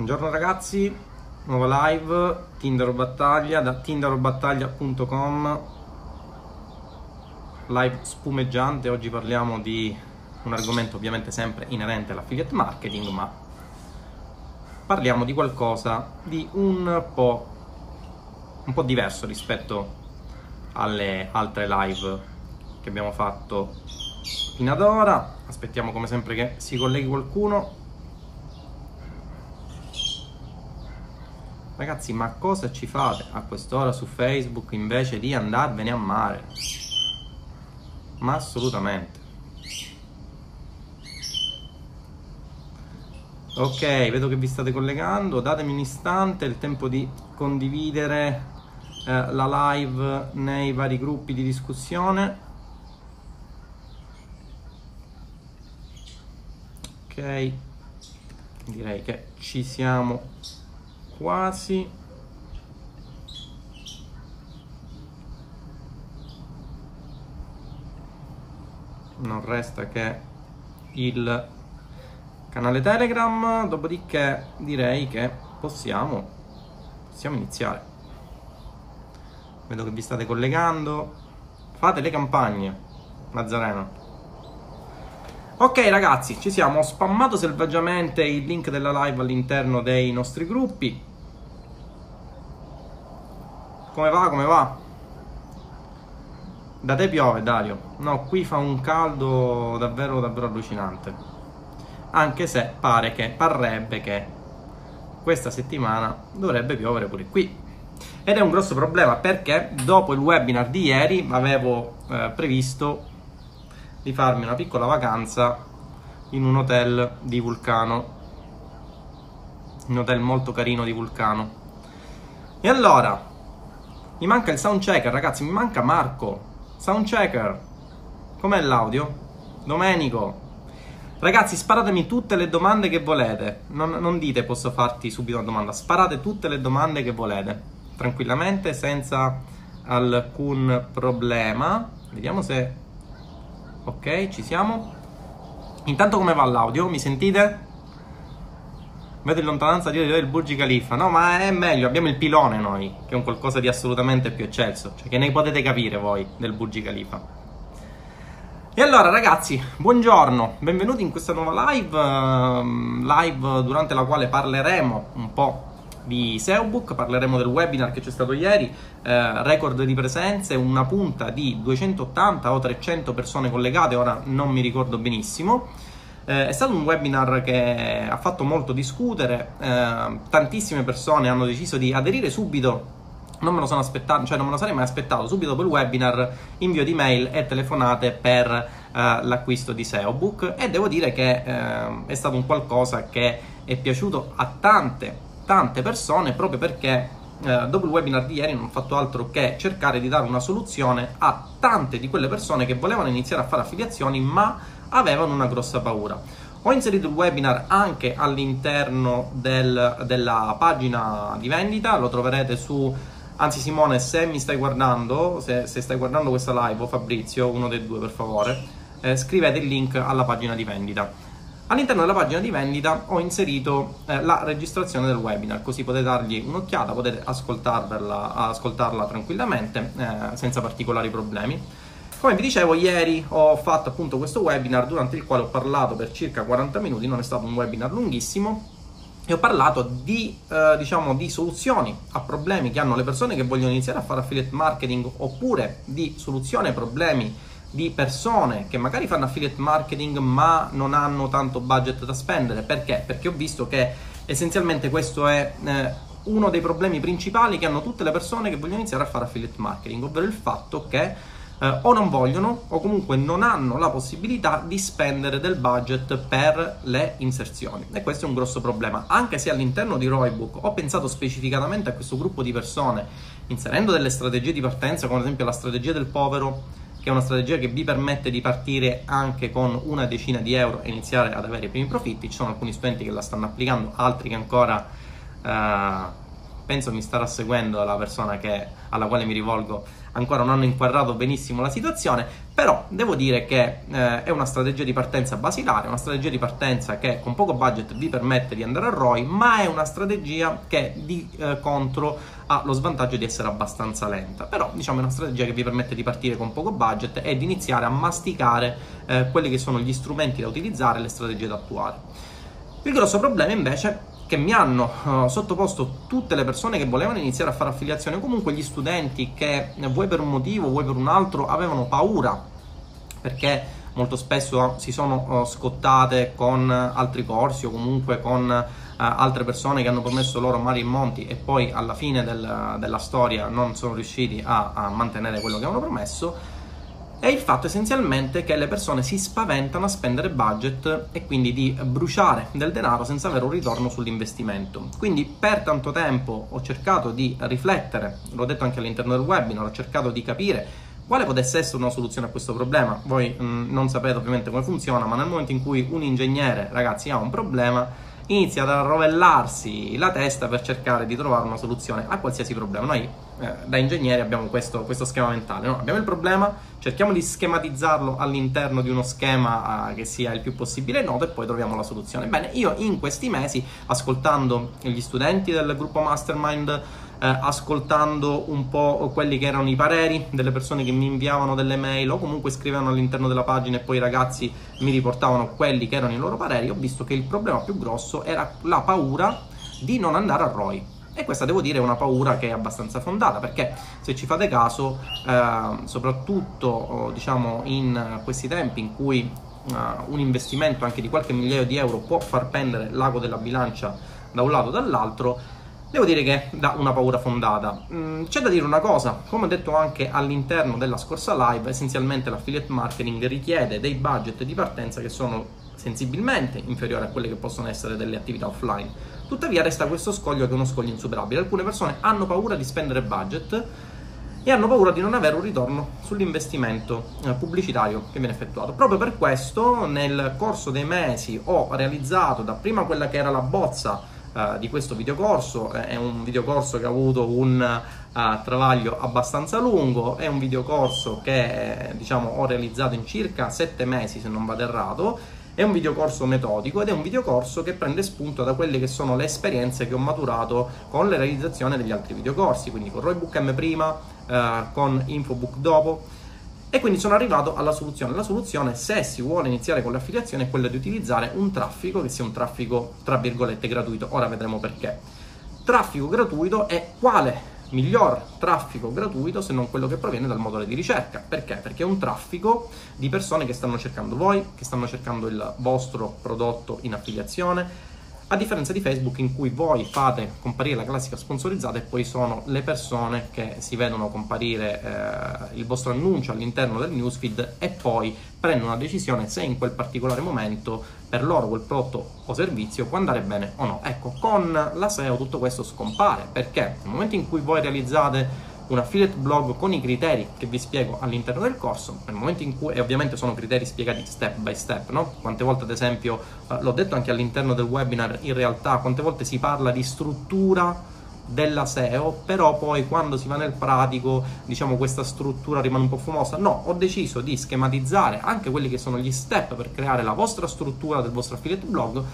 Buongiorno ragazzi, nuova live Tinder Battaglia da tinderbattaglia.com live spumeggiante, oggi parliamo di un argomento ovviamente sempre inerente all'affiliate marketing ma parliamo di qualcosa di un po', un po' diverso rispetto alle altre live che abbiamo fatto fino ad ora. Aspettiamo come sempre che si colleghi qualcuno Ragazzi, ma cosa ci fate a quest'ora su Facebook invece di andarvene a mare? Ma assolutamente. Ok, vedo che vi state collegando. Datemi un istante, il tempo di condividere eh, la live nei vari gruppi di discussione. Ok, direi che ci siamo quasi. Non resta che il canale telegram dopodiché direi che possiamo possiamo iniziare. Vedo che vi state collegando. Fate le campagne Nazareno. Ok ragazzi, ci siamo, ho spammato selvaggiamente il link della live all'interno dei nostri gruppi. Come va? Come va? Da te piove, Dario. No, qui fa un caldo davvero, davvero allucinante. Anche se pare che, parrebbe che questa settimana dovrebbe piovere pure qui. Ed è un grosso problema perché dopo il webinar di ieri avevo eh, previsto di farmi una piccola vacanza in un hotel di Vulcano. Un hotel molto carino di Vulcano. E allora, mi manca il sound checker, ragazzi, mi manca Marco. Sound checker. Com'è l'audio? Domenico. Ragazzi, sparatemi tutte le domande che volete. Non, non, dite posso farti subito una domanda. Sparate tutte le domande che volete. Tranquillamente, senza alcun problema. Vediamo se... Ok, ci siamo. Intanto come va l'audio? Mi sentite? Vedo in lontananza dire il Burj Khalifa. No, ma è meglio, abbiamo il pilone noi, che è un qualcosa di assolutamente più eccelso. Cioè, che ne potete capire voi del Burj Khalifa. E allora ragazzi, buongiorno, benvenuti in questa nuova live, uh, live durante la quale parleremo un po' di SEObook, parleremo del webinar che c'è stato ieri, eh, record di presenze, una punta di 280 o 300 persone collegate, ora non mi ricordo benissimo. Eh, è stato un webinar che ha fatto molto discutere, eh, tantissime persone hanno deciso di aderire subito. Non me lo sono aspettato, cioè non me lo sarei mai aspettato. Subito dopo il webinar, invio di mail e telefonate per eh, l'acquisto di SEObook. E devo dire che eh, è stato un qualcosa che è piaciuto a tante, tante persone proprio perché eh, dopo il webinar di ieri non ho fatto altro che cercare di dare una soluzione a tante di quelle persone che volevano iniziare a fare affiliazioni ma avevano una grossa paura. Ho inserito il webinar anche all'interno del, della pagina di vendita, lo troverete su... Anzi Simone, se mi stai guardando, se, se stai guardando questa live, o Fabrizio, uno dei due per favore, eh, scrivete il link alla pagina di vendita. All'interno della pagina di vendita ho inserito eh, la registrazione del webinar, così potete dargli un'occhiata, potete ascoltarla, ascoltarla tranquillamente, eh, senza particolari problemi. Come vi dicevo, ieri ho fatto appunto questo webinar durante il quale ho parlato per circa 40 minuti, non è stato un webinar lunghissimo, e ho parlato di, eh, diciamo, di soluzioni a problemi che hanno le persone che vogliono iniziare a fare affiliate marketing oppure di soluzioni ai problemi di persone che magari fanno affiliate marketing ma non hanno tanto budget da spendere. Perché? Perché ho visto che essenzialmente questo è eh, uno dei problemi principali che hanno tutte le persone che vogliono iniziare a fare affiliate marketing, ovvero il fatto che eh, o non vogliono o comunque non hanno la possibilità di spendere del budget per le inserzioni e questo è un grosso problema anche se all'interno di Roybook ho pensato specificatamente a questo gruppo di persone inserendo delle strategie di partenza come ad esempio la strategia del povero che è una strategia che vi permette di partire anche con una decina di euro e iniziare ad avere i primi profitti. Ci sono alcuni studenti che la stanno applicando, altri che ancora eh, penso mi starà seguendo la persona che, alla quale mi rivolgo ancora non hanno inquadrato benissimo la situazione, però devo dire che eh, è una strategia di partenza basilare, una strategia di partenza che con poco budget vi permette di andare a ROI, ma è una strategia che di eh, contro ha lo svantaggio di essere abbastanza lenta, però diciamo è una strategia che vi permette di partire con poco budget e di iniziare a masticare eh, quelli che sono gli strumenti da utilizzare e le strategie da attuare. Il grosso problema invece che mi hanno uh, sottoposto tutte le persone che volevano iniziare a fare affiliazione, comunque gli studenti che vuoi per un motivo, vuoi per un altro, avevano paura perché molto spesso si sono uh, scottate con altri corsi o comunque con altre persone che hanno promesso loro mari e monti e poi alla fine del, della storia non sono riusciti a, a mantenere quello che avevano promesso è il fatto essenzialmente che le persone si spaventano a spendere budget e quindi di bruciare del denaro senza avere un ritorno sull'investimento. Quindi per tanto tempo ho cercato di riflettere, l'ho detto anche all'interno del webinar, ho cercato di capire quale potesse essere una soluzione a questo problema. Voi mh, mm, non sapete ovviamente come funziona, ma nel momento in cui un ingegnere, ragazzi, ha un problema, inizia ad arrovellarsi la testa per cercare di trovare una soluzione a qualsiasi problema. Noi eh, da ingegneri abbiamo questo, questo schema mentale, no? abbiamo il problema, cerchiamo di schematizzarlo all'interno di uno schema eh, che sia il più possibile noto e poi troviamo la soluzione. Bene, io in questi mesi, ascoltando gli studenti del gruppo Mastermind, ascoltando un po' quelli che erano i pareri delle persone che mi inviavano delle mail o comunque scrivevano all'interno della pagina e poi i ragazzi mi riportavano quelli che erano i loro pareri, ho visto che il problema più grosso era la paura di non andare a ROI. E questa devo dire è una paura che è abbastanza fondata perché se ci fate caso, eh, soprattutto oh, diciamo in questi tempi in cui uh, un investimento anche di qualche migliaio di euro può far pendere l'ago della bilancia da un lato o dall'altro, Devo dire che dà una paura fondata. Mm, c'è da dire una cosa, come ho detto anche all'interno della scorsa live, essenzialmente l'affiliate marketing richiede dei budget di partenza che sono sensibilmente inferiori a quelle che possono essere delle attività offline. Tuttavia resta questo scoglio che è uno scoglio insuperabile. Alcune persone hanno paura di spendere budget e hanno paura di non avere un ritorno sull'investimento eh, pubblicitario che viene effettuato. Proprio per questo nel corso dei mesi ho realizzato dapprima quella che era la bozza uh, di questo videocorso. È un videocorso che ha avuto un uh, travaglio abbastanza lungo, è un videocorso che diciamo, ho realizzato in circa 7 mesi se non vado errato. È un videocorso metodico ed è un videocorso che prende spunto da quelle che sono le esperienze che ho maturato con la realizzazione degli altri videocorsi, quindi con Roybook M prima, uh, con Infobook dopo e quindi sono arrivato alla soluzione. La soluzione, se si vuole iniziare con l'affiliazione, è quella di utilizzare un traffico che sia un traffico, tra virgolette, gratuito. Ora vedremo perché. Traffico gratuito è quale miglior traffico gratuito se non quello che proviene dal motore di ricerca. Perché? Perché è un traffico di persone che stanno cercando voi, che stanno cercando il vostro prodotto in affiliazione, a differenza di Facebook in cui voi fate comparire la classica sponsorizzata e poi sono le persone che si vedono comparire eh, il vostro annuncio all'interno del newsfeed e poi prendono una decisione se in quel particolare momento per loro quel prodotto o servizio può andare bene o no. Ecco, con la SEO tutto questo scompare perché nel momento in cui voi realizzate un affiliate blog con i criteri che vi spiego all'interno del corso, nel momento in cui, e ovviamente sono criteri spiegati step by step, no? Quante volte ad esempio, eh, l'ho detto anche all'interno del webinar, in realtà quante volte si parla di struttura della SEO, però poi quando si va nel pratico, diciamo questa struttura rimane un po' fumosa. No, ho deciso di schematizzare anche quelli che sono gli step per creare la vostra struttura del vostro affiliate blog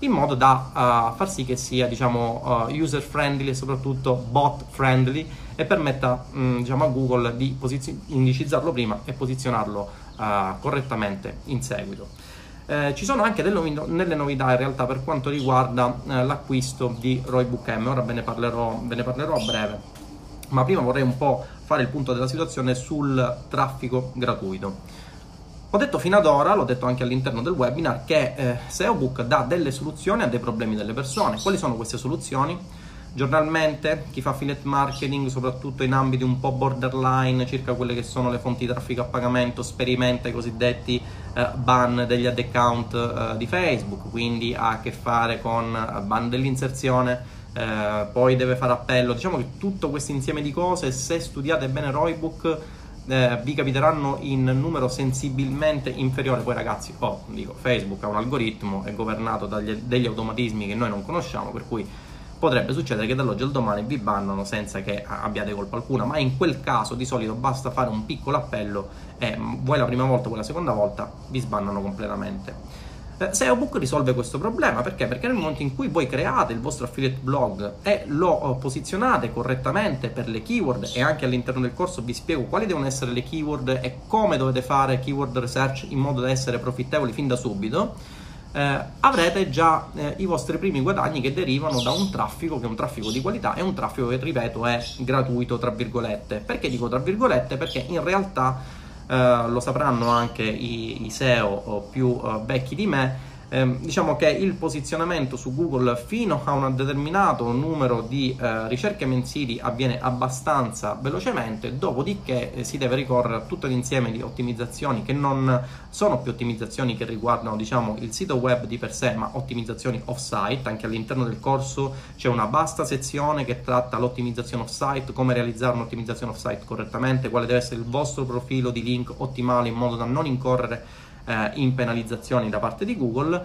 in modo da uh, far sì che sia diciamo, uh, user friendly e soprattutto bot friendly e permetta um, diciamo, a Google di posizio- indicizzarlo prima e posizionarlo uh, correttamente in seguito. Eh, ci sono anche delle, novità, delle novità in realtà per quanto riguarda eh, l'acquisto di Roybook M, ora ve ne, parlerò, ve ne parlerò a breve, ma prima vorrei un po' fare il punto della situazione sul traffico gratuito. Ho detto fino ad ora, l'ho detto anche all'interno del webinar, che eh, SEObook dà delle soluzioni a dei problemi delle persone. Quali sono queste soluzioni? Giornalmente chi fa affiliate marketing, soprattutto in ambiti un po' borderline, circa quelle che sono le fonti di traffico a pagamento, sperimenta i cosiddetti eh, ban degli ad account eh, di Facebook, quindi ha a che fare con eh, ban dell'inserzione, eh, poi deve fare appello. Diciamo che tutto questo insieme di cose, se studiate bene Roybook, eh, vi capiteranno in numero sensibilmente inferiore. Poi ragazzi, oh, dico, Facebook ha un algoritmo, è governato dagli, degli automatismi che noi non conosciamo, per cui potrebbe succedere che dall'oggi al domani vi bannano senza che abbiate colpa alcuna, ma in quel caso di solito basta fare un piccolo appello e vuoi la prima volta o la seconda volta vi sbannano completamente. Eh, SEObook risolve questo problema perché? Perché nel momento in cui voi create il vostro affiliate blog e lo eh, posizionate correttamente per le keyword e anche all'interno del corso vi spiego quali devono essere le keyword e come dovete fare keyword research in modo da essere profittevoli fin da subito, eh, avrete già eh, i vostri primi guadagni che derivano da un traffico che è un traffico di qualità e un traffico che ripeto è gratuito tra virgolette. Perché dico tra virgolette? Perché in realtà eh, lo sapranno anche i, i SEO più uh, vecchi di me, eh, diciamo che il posizionamento su Google fino a un determinato numero di eh, ricerche mensili avviene abbastanza velocemente, dopodiché eh, si deve ricorrere a tutto l'insieme di ottimizzazioni che non sono più ottimizzazioni che riguardano diciamo, il sito web di per sé, ma ottimizzazioni off-site. Anche all'interno del corso c'è una vasta sezione che tratta l'ottimizzazione off-site, come realizzare un'ottimizzazione off-site correttamente, quale deve essere il vostro profilo di link ottimale in modo da non incorrere eh, in penalizzazioni da parte di Google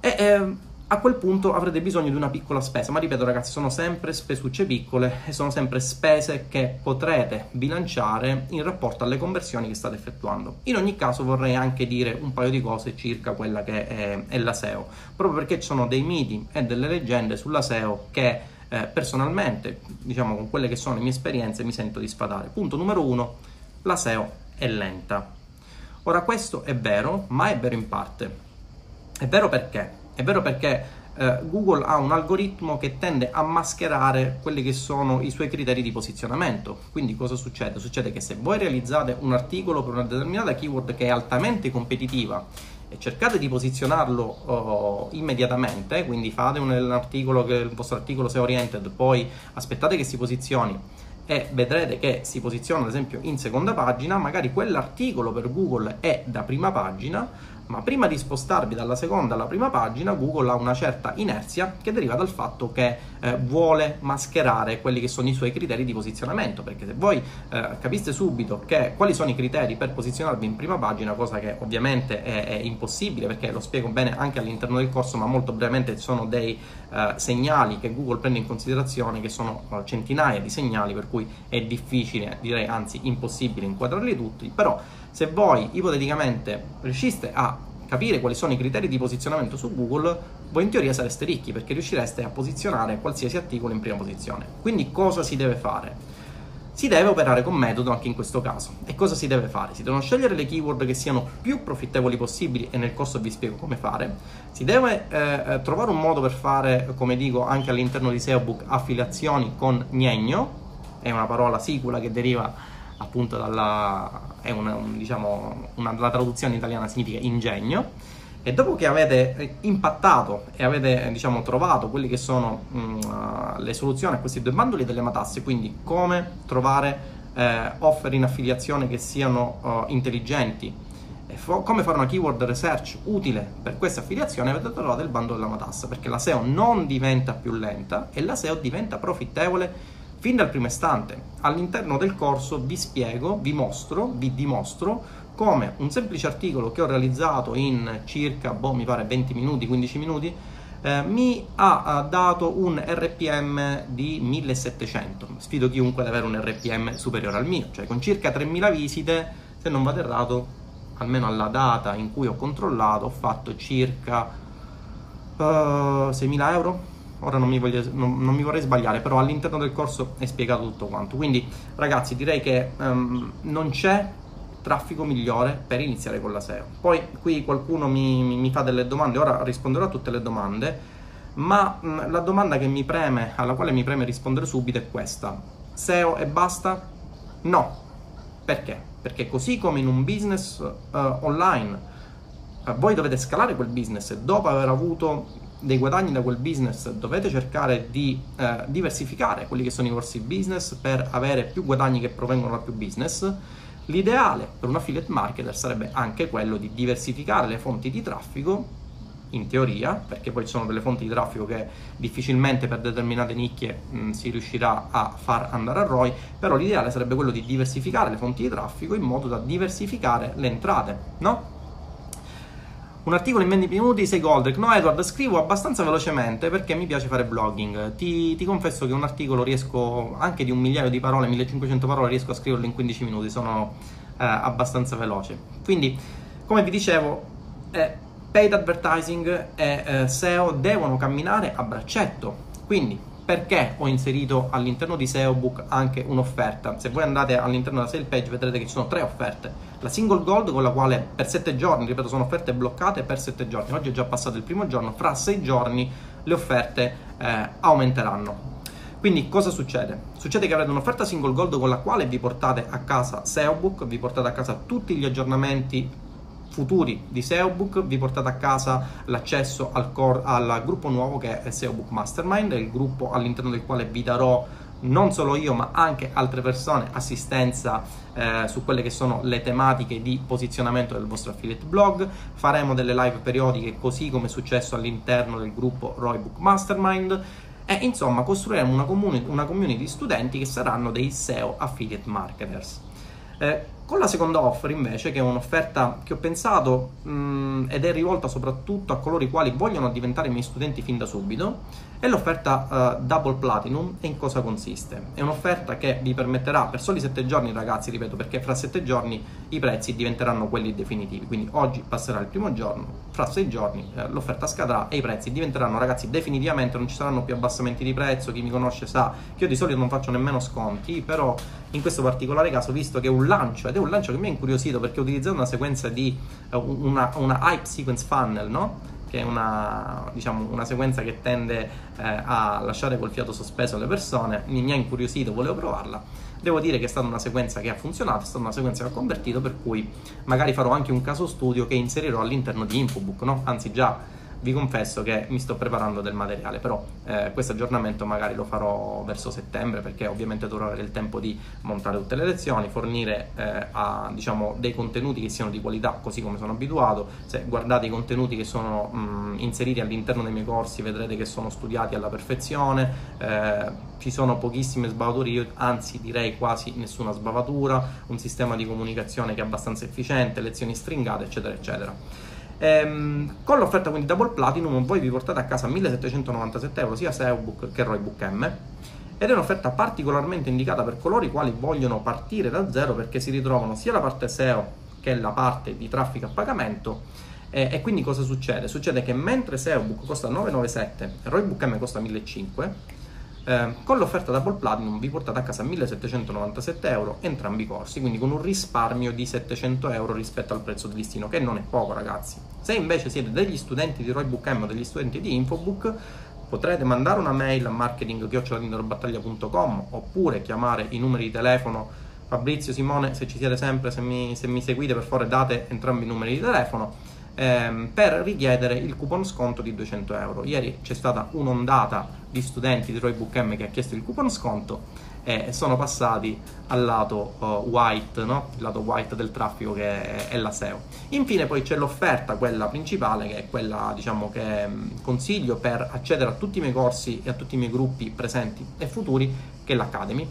e eh, a quel punto avrete bisogno di una piccola spesa, ma ripeto ragazzi, sono sempre spesucce piccole e sono sempre spese che potrete bilanciare in rapporto alle conversioni che state effettuando. In ogni caso vorrei anche dire un paio di cose circa quella che è, è la SEO, proprio perché ci sono dei miti e delle leggende sulla SEO che eh, personalmente, diciamo con quelle che sono le mie esperienze, mi sento di sfatare. Punto numero uno, la SEO è lenta. Ora questo è vero, ma è vero in parte. È vero perché? È vero perché eh, Google ha un algoritmo che tende a mascherare quelli che sono i suoi criteri di posizionamento. Quindi cosa succede? Succede che se voi realizzate un articolo per una determinata keyword che è altamente competitiva e cercate di posizionarlo oh, immediatamente, quindi fate un articolo che il vostro articolo sia oriented, poi aspettate che si posizioni e vedrete che si posiziona ad esempio in seconda pagina, magari quell'articolo per Google è da prima pagina, ma prima di spostarvi dalla seconda alla prima pagina Google ha una certa inerzia che deriva dal fatto che eh, vuole mascherare quelli che sono i suoi criteri di posizionamento perché se voi eh, capiste subito che, quali sono i criteri per posizionarvi in prima pagina cosa che ovviamente è, è, impossibile perché lo spiego bene anche all'interno del corso ma molto brevemente sono dei eh, segnali che Google prende in considerazione che sono eh, centinaia di segnali per cui è difficile direi anzi impossibile inquadrarli tutti però se voi ipoteticamente riusciste a capire quali sono i criteri di posizionamento su Google, voi in teoria sareste ricchi perché riuscireste a posizionare qualsiasi articolo in prima posizione. Quindi cosa si deve fare? Si deve operare con metodo anche in questo caso. E cosa si deve fare? Si devono scegliere le keyword che siano più profittevoli possibili e nel corso vi spiego come fare. Si deve eh, eh trovare un modo per fare, come dico, anche all'interno di SEObook affiliazioni con Gnegno, è una parola sicula che deriva appunto dalla è una, un, diciamo, una, la traduzione italiana significa ingegno. E dopo che avete impattato e avete diciamo, trovato quelle che sono mh, mm, le soluzioni a questi due bandoli delle matasse, quindi come trovare eh, offer in affiliazione che siano uh, intelligenti, fo- come fare una keyword research utile per questa affiliazione, avete trovato il bando della matassa, perché la SEO non diventa più lenta e la SEO diventa profittevole Fin dal primo istante, all'interno del corso vi spiego, vi mostro, vi dimostro come un semplice articolo che ho realizzato in circa, boh, mi pare 20 minuti, 15 minuti, eh, mi ha dato un RPM di 1700. Sfido chiunque ad avere un RPM superiore al mio, cioè con circa 3000 visite, se non vado errato, almeno alla data in cui ho controllato, ho fatto circa uh, eh, 6.000 euro ora non mi, voglio, non, non mi, vorrei sbagliare, però all'interno del corso è spiegato tutto quanto. Quindi, ragazzi, direi che um, non c'è traffico migliore per iniziare con la SEO. Poi qui qualcuno mi, mi, mi fa delle domande, ora risponderò a tutte le domande, ma mh, la domanda che mi preme, alla quale mi preme rispondere subito è questa. SEO e basta? No. Perché? Perché così come in un business uh, online uh, voi dovete scalare quel business dopo aver avuto dei guadagni da quel business dovete cercare di eh, diversificare quelli che sono i vostri business per avere più guadagni che provengono da più business. L'ideale per un affiliate marketer sarebbe anche quello di diversificare le fonti di traffico, in teoria, perché poi ci sono delle fonti di traffico che difficilmente per determinate nicchie mh, si riuscirà a far andare a ROI, però l'ideale sarebbe quello di diversificare le fonti di traffico in modo da diversificare le entrate, no? Un articolo in 20 minuti, 6 Goldrick. No, Edward, scrivo abbastanza velocemente perché mi piace fare blogging. Ti, ti, confesso che un articolo riesco, anche di un migliaio di parole, 1500 parole, riesco a scriverlo in 15 minuti. Sono eh, abbastanza veloce. Quindi, come vi dicevo, eh, paid advertising e eh, SEO devono camminare a braccetto. Quindi, perché ho inserito all'interno di SEObook anche un'offerta. Se voi andate all'interno della sale page vedrete che ci sono tre offerte. La single gold con la quale per 7 giorni, ripeto, sono offerte bloccate per 7 giorni. Oggi è già passato il primo giorno, fra 6 giorni le offerte eh, aumenteranno. Quindi cosa succede? Succede che avrete un'offerta single gold con la quale vi portate a casa SEObook, vi portate a casa tutti gli aggiornamenti futuri di SEObook vi portate a casa l'accesso al, core, al gruppo nuovo che è SEObook Mastermind, il gruppo all'interno del quale vi darò non solo io ma anche altre persone assistenza eh, su quelle che sono le tematiche di posizionamento del vostro affiliate blog. Faremo delle live periodiche così come è successo all'interno del gruppo Roybook Mastermind. E insomma costruiremo una community, una community di studenti che saranno dei SEO affiliate marketers. Eh, con la seconda offer invece, che è un'offerta che ho pensato mh, ed è rivolta soprattutto a coloro i quali vogliono diventare miei studenti fin da subito, è l'offerta uh, Double Platinum e in cosa consiste? È un'offerta che vi permetterà per soli 7 giorni ragazzi, ripeto, perché fra 7 giorni i prezzi diventeranno quelli definitivi, quindi oggi passerà il primo giorno, fra 6 giorni eh, l'offerta scadrà e i prezzi diventeranno ragazzi definitivamente, non ci saranno più abbassamenti di prezzo, chi mi conosce sa che io di solito non faccio nemmeno sconti, però in questo particolare caso, visto che è un lancio, ed è un lancio che mi ha incuriosito perché utilizzando una sequenza di uh, una, una hype sequence funnel, no? che è una, diciamo, una sequenza che tende eh, a lasciare col fiato sospeso le persone, mi, mi ha incuriosito, volevo provarla. Devo dire che è stata una sequenza che ha funzionato, è stata una sequenza che ha convertito, per cui magari farò anche un caso studio che inserirò all'interno di Infobook, no? Anzi già vi confesso che mi sto preparando del materiale, però eh, questo aggiornamento magari lo farò verso settembre perché ovviamente dovrò avere il tempo di montare tutte le lezioni, fornire eh, a, diciamo, dei contenuti che siano di qualità così come sono abituato. Se guardate i contenuti che sono mh, inseriti all'interno dei miei corsi vedrete che sono studiati alla perfezione, eh, ci sono pochissime sbavature, anzi direi quasi nessuna sbavatura, un sistema di comunicazione che è abbastanza efficiente, lezioni stringate eccetera eccetera. Ehm, con l'offerta quindi Double Platinum voi vi portate a casa 1797 euro sia SEObook che Roybook M ed è un'offerta particolarmente indicata per coloro i quali vogliono partire da zero perché si ritrovano sia la parte SEO che la parte di traffico a pagamento eh, e quindi cosa succede? Succede che mentre SEObook costa 997 e Roybook M costa 1500 eh, con l'offerta Double Platinum vi portate a casa 1797 euro entrambi i corsi, quindi con un risparmio di 700 euro rispetto al prezzo di listino, che non è poco ragazzi. Se invece siete degli studenti di Roybook M o degli studenti di Infobook, potrete mandare una mail a marketing.battaglia.com oppure chiamare i numeri di telefono Fabrizio, Simone, se ci siete sempre, se mi, se mi seguite per favore date entrambi i numeri di telefono ehm, per richiedere il coupon sconto di 200 euro. Ieri c'è stata un'ondata di studenti di Roybook M che ha chiesto il coupon sconto e sono passati al lato uh, white, no? il lato white del traffico che è, è, la SEO. Infine poi c'è l'offerta, quella principale, che è quella diciamo, che mh, consiglio per accedere a tutti i miei corsi e a tutti i miei gruppi presenti e futuri, che è l'Academy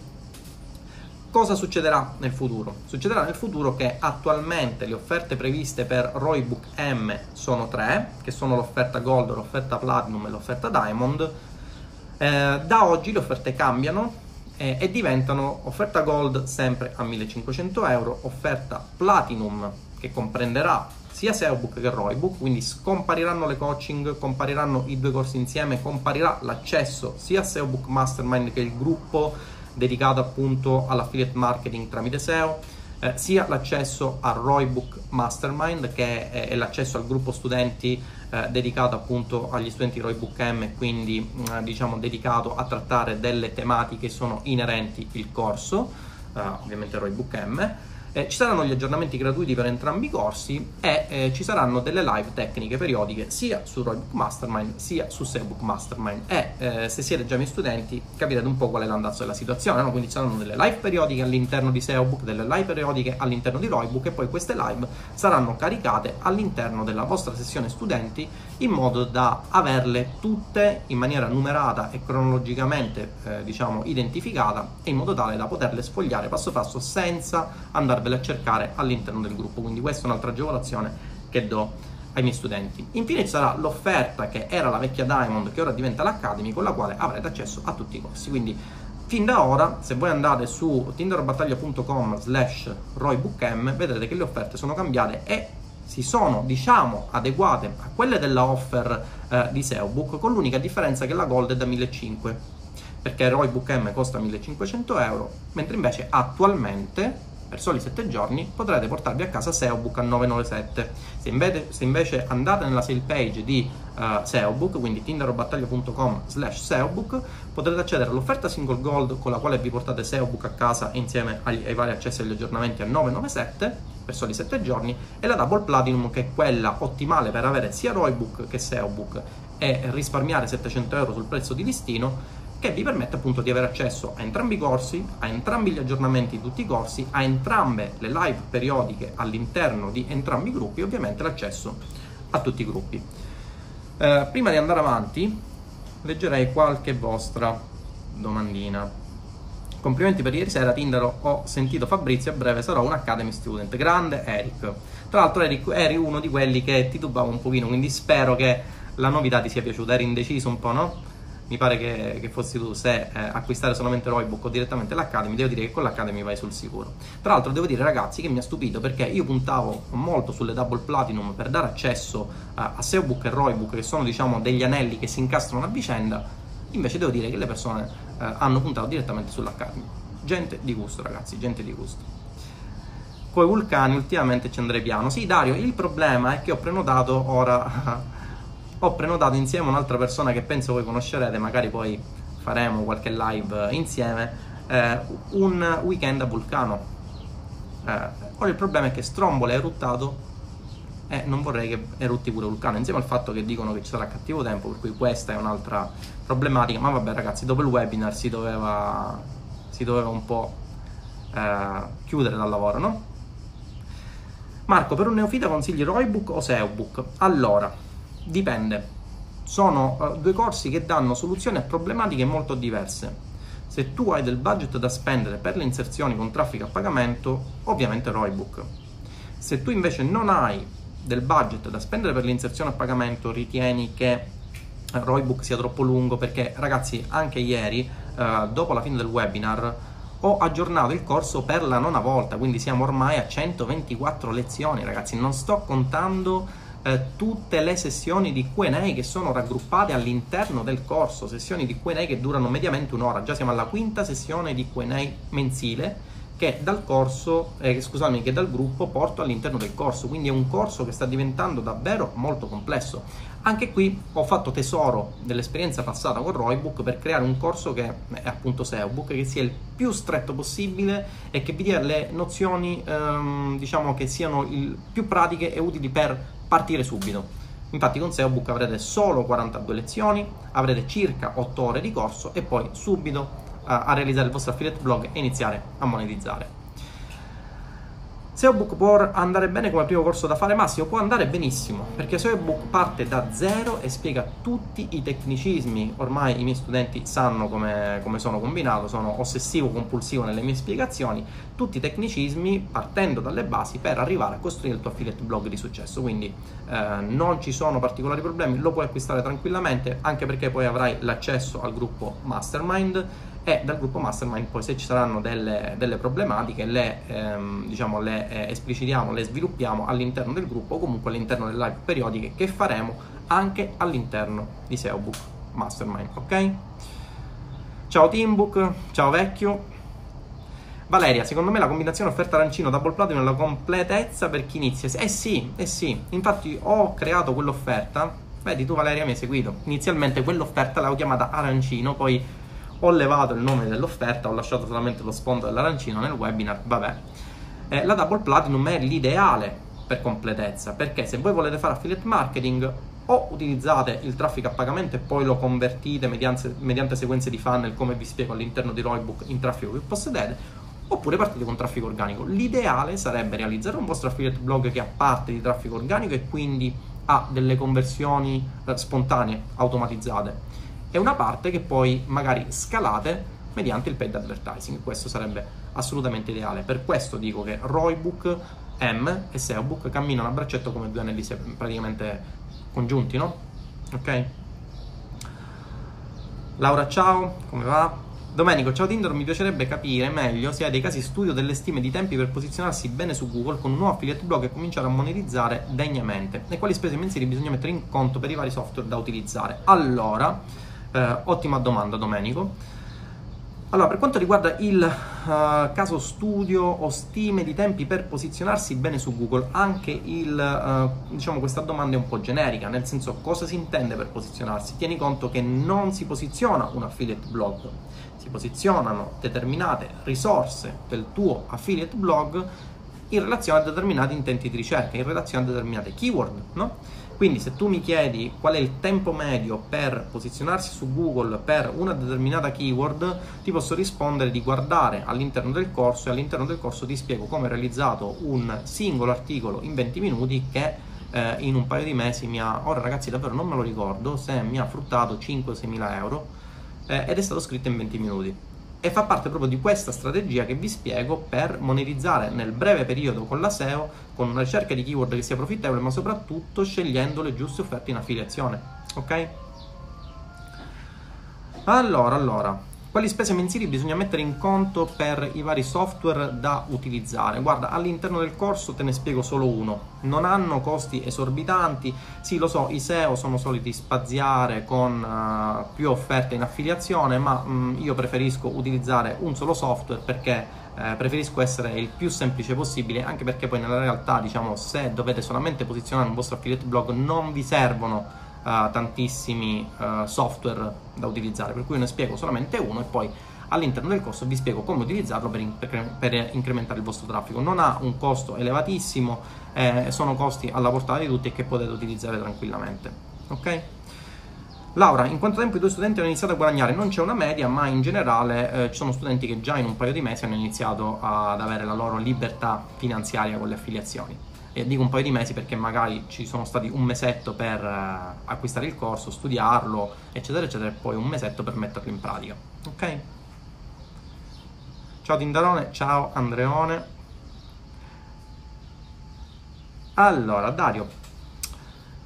Cosa succederà nel futuro? Succederà nel futuro che attualmente le offerte previste per Roybook M sono tre, che sono l'offerta Gold, l'offerta Platinum e l'offerta Diamond. Eh, da oggi le offerte cambiano eh, e diventano offerta Gold sempre a 1500 euro, offerta Platinum che comprenderà sia SEObook che Roybook, quindi scompariranno le coaching, compariranno i due corsi insieme, comparirà l'accesso sia a SEObook Mastermind che il gruppo dedicato appunto all'affiliate marketing tramite SEO, eh, sia l'accesso al Roybook Mastermind che è, è l'accesso al gruppo studenti eh, dedicato appunto agli studenti Roybook M quindi eh, diciamo dedicato a trattare delle tematiche che sono inerenti il corso, eh, ovviamente Roybook M eh, ci saranno gli aggiornamenti gratuiti per entrambi i corsi e eh, ci saranno delle live tecniche periodiche sia su Roybook Mastermind sia su Sandbook Mastermind e eh, se siete già miei studenti capirete un po' qual è l'andazzo della situazione, no? quindi ci saranno delle live periodiche all'interno di SEObook, delle live periodiche all'interno di Roybook e poi queste live saranno caricate all'interno della vostra sessione studenti in modo da averle tutte in maniera numerata e cronologicamente eh, diciamo identificata e in modo tale da poterle sfogliare passo passo senza andare andarvele a cercare all'interno del gruppo. Quindi questa è un'altra agevolazione che do ai miei studenti. Infine ci sarà l'offerta che era la vecchia Diamond, che ora diventa l'Academy, con la quale avrete accesso a tutti i corsi. Quindi fin da ora, se voi andate su tinderbattaglia.com slash roybookm, vedrete che le offerte sono cambiate e si sono, diciamo, adeguate a quelle della offer eh, di SEObook, con l'unica differenza che la Gold è da 1500 perché Roybook M costa 1500 euro, mentre invece attualmente per soli 7 giorni potrete portarvi a casa SEObook a 997. Se invece, se invece andate nella sale page di uh, SEObook, quindi tinderobattaglia.com slash SEObook, potrete accedere all'offerta single gold con la quale vi portate SEObook a casa insieme agli, ai vari accessi agli aggiornamenti a 997 per soli 7 giorni e la double platinum che è quella ottimale per avere sia Roybook che SEObook e risparmiare 700 euro sul prezzo di listino che vi permette appunto di avere accesso a entrambi i corsi, a entrambi gli aggiornamenti di tutti i corsi, a entrambe le live periodiche all'interno di entrambi i gruppi e ovviamente l'accesso a tutti i gruppi. Eh, prima di andare avanti, leggerei qualche vostra domandina. Complimenti per ieri sera, Tinder, ho sentito Fabrizio, a breve sarò un Academy Student. Grande Eric. Tra l'altro Eric, eri uno di quelli che titubava un pochino, quindi spero che la novità ti sia piaciuta. Eri indeciso un po', no? Mi pare che, che fossi tu, se eh, acquistare solamente Roybook o direttamente l'Academy, devo dire che con l'Academy vai sul sicuro. Tra l'altro devo dire ragazzi che mi ha stupito perché io puntavo molto sulle Double Platinum per dare accesso eh, a SEObook e Roybook, che sono diciamo degli anelli che si incastrano a vicenda, invece devo dire che le persone eh, hanno puntato direttamente sull'Academy. Gente di gusto ragazzi, gente di gusto. Con i vulcani ultimamente ci andrei piano. Sì Dario, il problema è che ho prenotato ora ho prenotato insieme un'altra persona che penso voi conoscerete, magari poi faremo qualche live insieme, eh, un weekend a Vulcano. Eh, ora il problema è che Stromboli è eruttato e non vorrei che erutti pure Vulcano, insieme al fatto che dicono che ci sarà cattivo tempo, per cui questa è un'altra problematica, ma vabbè ragazzi, dopo il webinar si doveva, si doveva un po' eh, chiudere dal lavoro, no? Marco, per un neofita consigli Roybook o SEObook? Allora, Dipende. Sono uh, due corsi che danno soluzioni a problematiche molto diverse. Se tu hai del budget da spendere per le inserzioni con traffico a pagamento, ovviamente Roybook. Se tu invece non hai del budget da spendere per l'inserzione a pagamento, ritieni che eh, Roybook sia troppo lungo, perché ragazzi, anche ieri, uh, dopo la fine del webinar, ho aggiornato il corso per la nona volta, quindi siamo ormai a 124 lezioni, ragazzi. Non sto contando eh, tutte le sessioni di Q&A che sono raggruppate all'interno del corso, sessioni di Q&A che durano mediamente un'ora, già siamo alla quinta sessione di Q&A mensile che dal corso, eh, scusami, che dal gruppo porto all'interno del corso, quindi è un corso che sta diventando davvero molto complesso. Anche qui ho fatto tesoro dell'esperienza passata con Roybook per creare un corso che è appunto SEObook, che sia il più stretto possibile e che vi dia le nozioni, ehm, diciamo, che siano il più pratiche e utili per partire subito. Infatti con SEObook avrete solo 42 lezioni, avrete circa 8 ore di corso e poi subito uh, a realizzare il vostro affiliate blog e iniziare a monetizzare. SEObook può andare bene come primo corso da fare Massimo? Può andare benissimo, perché SEObook parte da zero e spiega tutti i tecnicismi. Ormai i miei studenti sanno come, come sono combinato, sono ossessivo-compulsivo nelle mie spiegazioni, tutti i tecnicismi partendo dalle basi per arrivare a costruire il tuo affiliate blog di successo. Quindi eh, non ci sono particolari problemi, lo puoi acquistare tranquillamente, anche perché poi avrai l'accesso al gruppo Mastermind e dal gruppo mastermind poi se ci saranno delle, delle problematiche le, ehm, diciamo, le eh, esplicitiamo, le sviluppiamo all'interno del gruppo o comunque all'interno delle live periodiche che faremo anche all'interno di SEObook Mastermind, ok? Ciao Teambook, ciao vecchio. Valeria, secondo me la combinazione offerta arancino double platinum è la completezza per chi inizia. Eh sì, eh sì, infatti ho creato quell'offerta, vedi tu Valeria mi hai seguito, inizialmente quell'offerta l'avevo chiamata arancino, poi ho levato il nome dell'offerta, ho lasciato solamente lo sfondo dell'arancino nel webinar, vabbè. Eh, la Double Platinum è l'ideale per completezza, perché se voi volete fare affiliate marketing o utilizzate il traffico a pagamento e poi lo convertite mediante, mediante sequenze di funnel come vi spiego all'interno di Roybook in traffico che possedete, oppure partite con traffico organico. L'ideale sarebbe realizzare un vostro affiliate blog che ha parte di traffico organico e quindi ha delle conversioni eh, spontanee, automatizzate e una parte che poi magari scalate mediante il paid advertising. Questo sarebbe assolutamente ideale. Per questo dico che Roybook M e SEObook camminano a braccetto come due anelli praticamente congiunti, no? Ok? Laura, ciao, come va? Domenico, ciao Tinder, mi piacerebbe capire meglio se hai dei casi studio delle stime di tempi per posizionarsi bene su Google con un nuovo affiliate blog e cominciare a monetizzare degnamente e quali spese mensili bisogna mettere in conto per i vari software da utilizzare. Allora, eh, ottima domanda Domenico. Allora, per quanto riguarda il uh, caso studio o stime di tempi per posizionarsi bene su Google, anche il, uh, diciamo, questa domanda è un po' generica, nel senso cosa si intende per posizionarsi? Tieni conto che non si posiziona un affiliate blog, si posizionano determinate risorse del tuo affiliate blog in relazione a determinati intenti di ricerca, in relazione a determinate keyword, no? Quindi se tu mi chiedi qual è il tempo medio per posizionarsi su Google per una determinata keyword, ti posso rispondere di guardare all'interno del corso e all'interno del corso ti spiego come ho realizzato un singolo articolo in 20 minuti che eh, in un paio di mesi mi ha, ora ragazzi davvero non me lo ricordo, se mi ha fruttato 5-6 mila euro eh, ed è stato scritto in 20 minuti e fa parte proprio di questa strategia che vi spiego per monetizzare nel breve periodo con la SEO, con una ricerca di keyword che sia profittevole, ma soprattutto scegliendo le giuste offerte in affiliazione. Ok? Allora, allora, quali spese mensili bisogna mettere in conto per i vari software da utilizzare? Guarda, all'interno del corso te ne spiego solo uno. Non hanno costi esorbitanti. Sì, lo so, i SEO sono soliti spaziare con uh, più offerte in affiliazione, ma um, io preferisco utilizzare un solo software perché eh, preferisco essere il più semplice possibile, anche perché poi nella realtà, diciamo, se dovete solamente posizionare un vostro affiliate blog, non vi servono tantissimi uh, software da utilizzare, per cui ne spiego solamente uno e poi all'interno del corso vi spiego come utilizzarlo per, in- per incrementare il vostro traffico. Non ha un costo elevatissimo, eh, sono costi alla portata di tutti e che potete utilizzare tranquillamente. Ok? Laura, in quanto tempo i tuoi studenti hanno iniziato a guadagnare? Non c'è una media, ma in generale eh, ci sono studenti che già in un paio di mesi hanno iniziato ad avere la loro libertà finanziaria con le affiliazioni e dico un paio di mesi perché magari ci sono stati un mesetto per uh, acquistare il corso, studiarlo, eccetera, eccetera, e poi un mesetto per metterlo in pratica. Ok? Ciao Tindarone, ciao Andreone. Allora, Dario,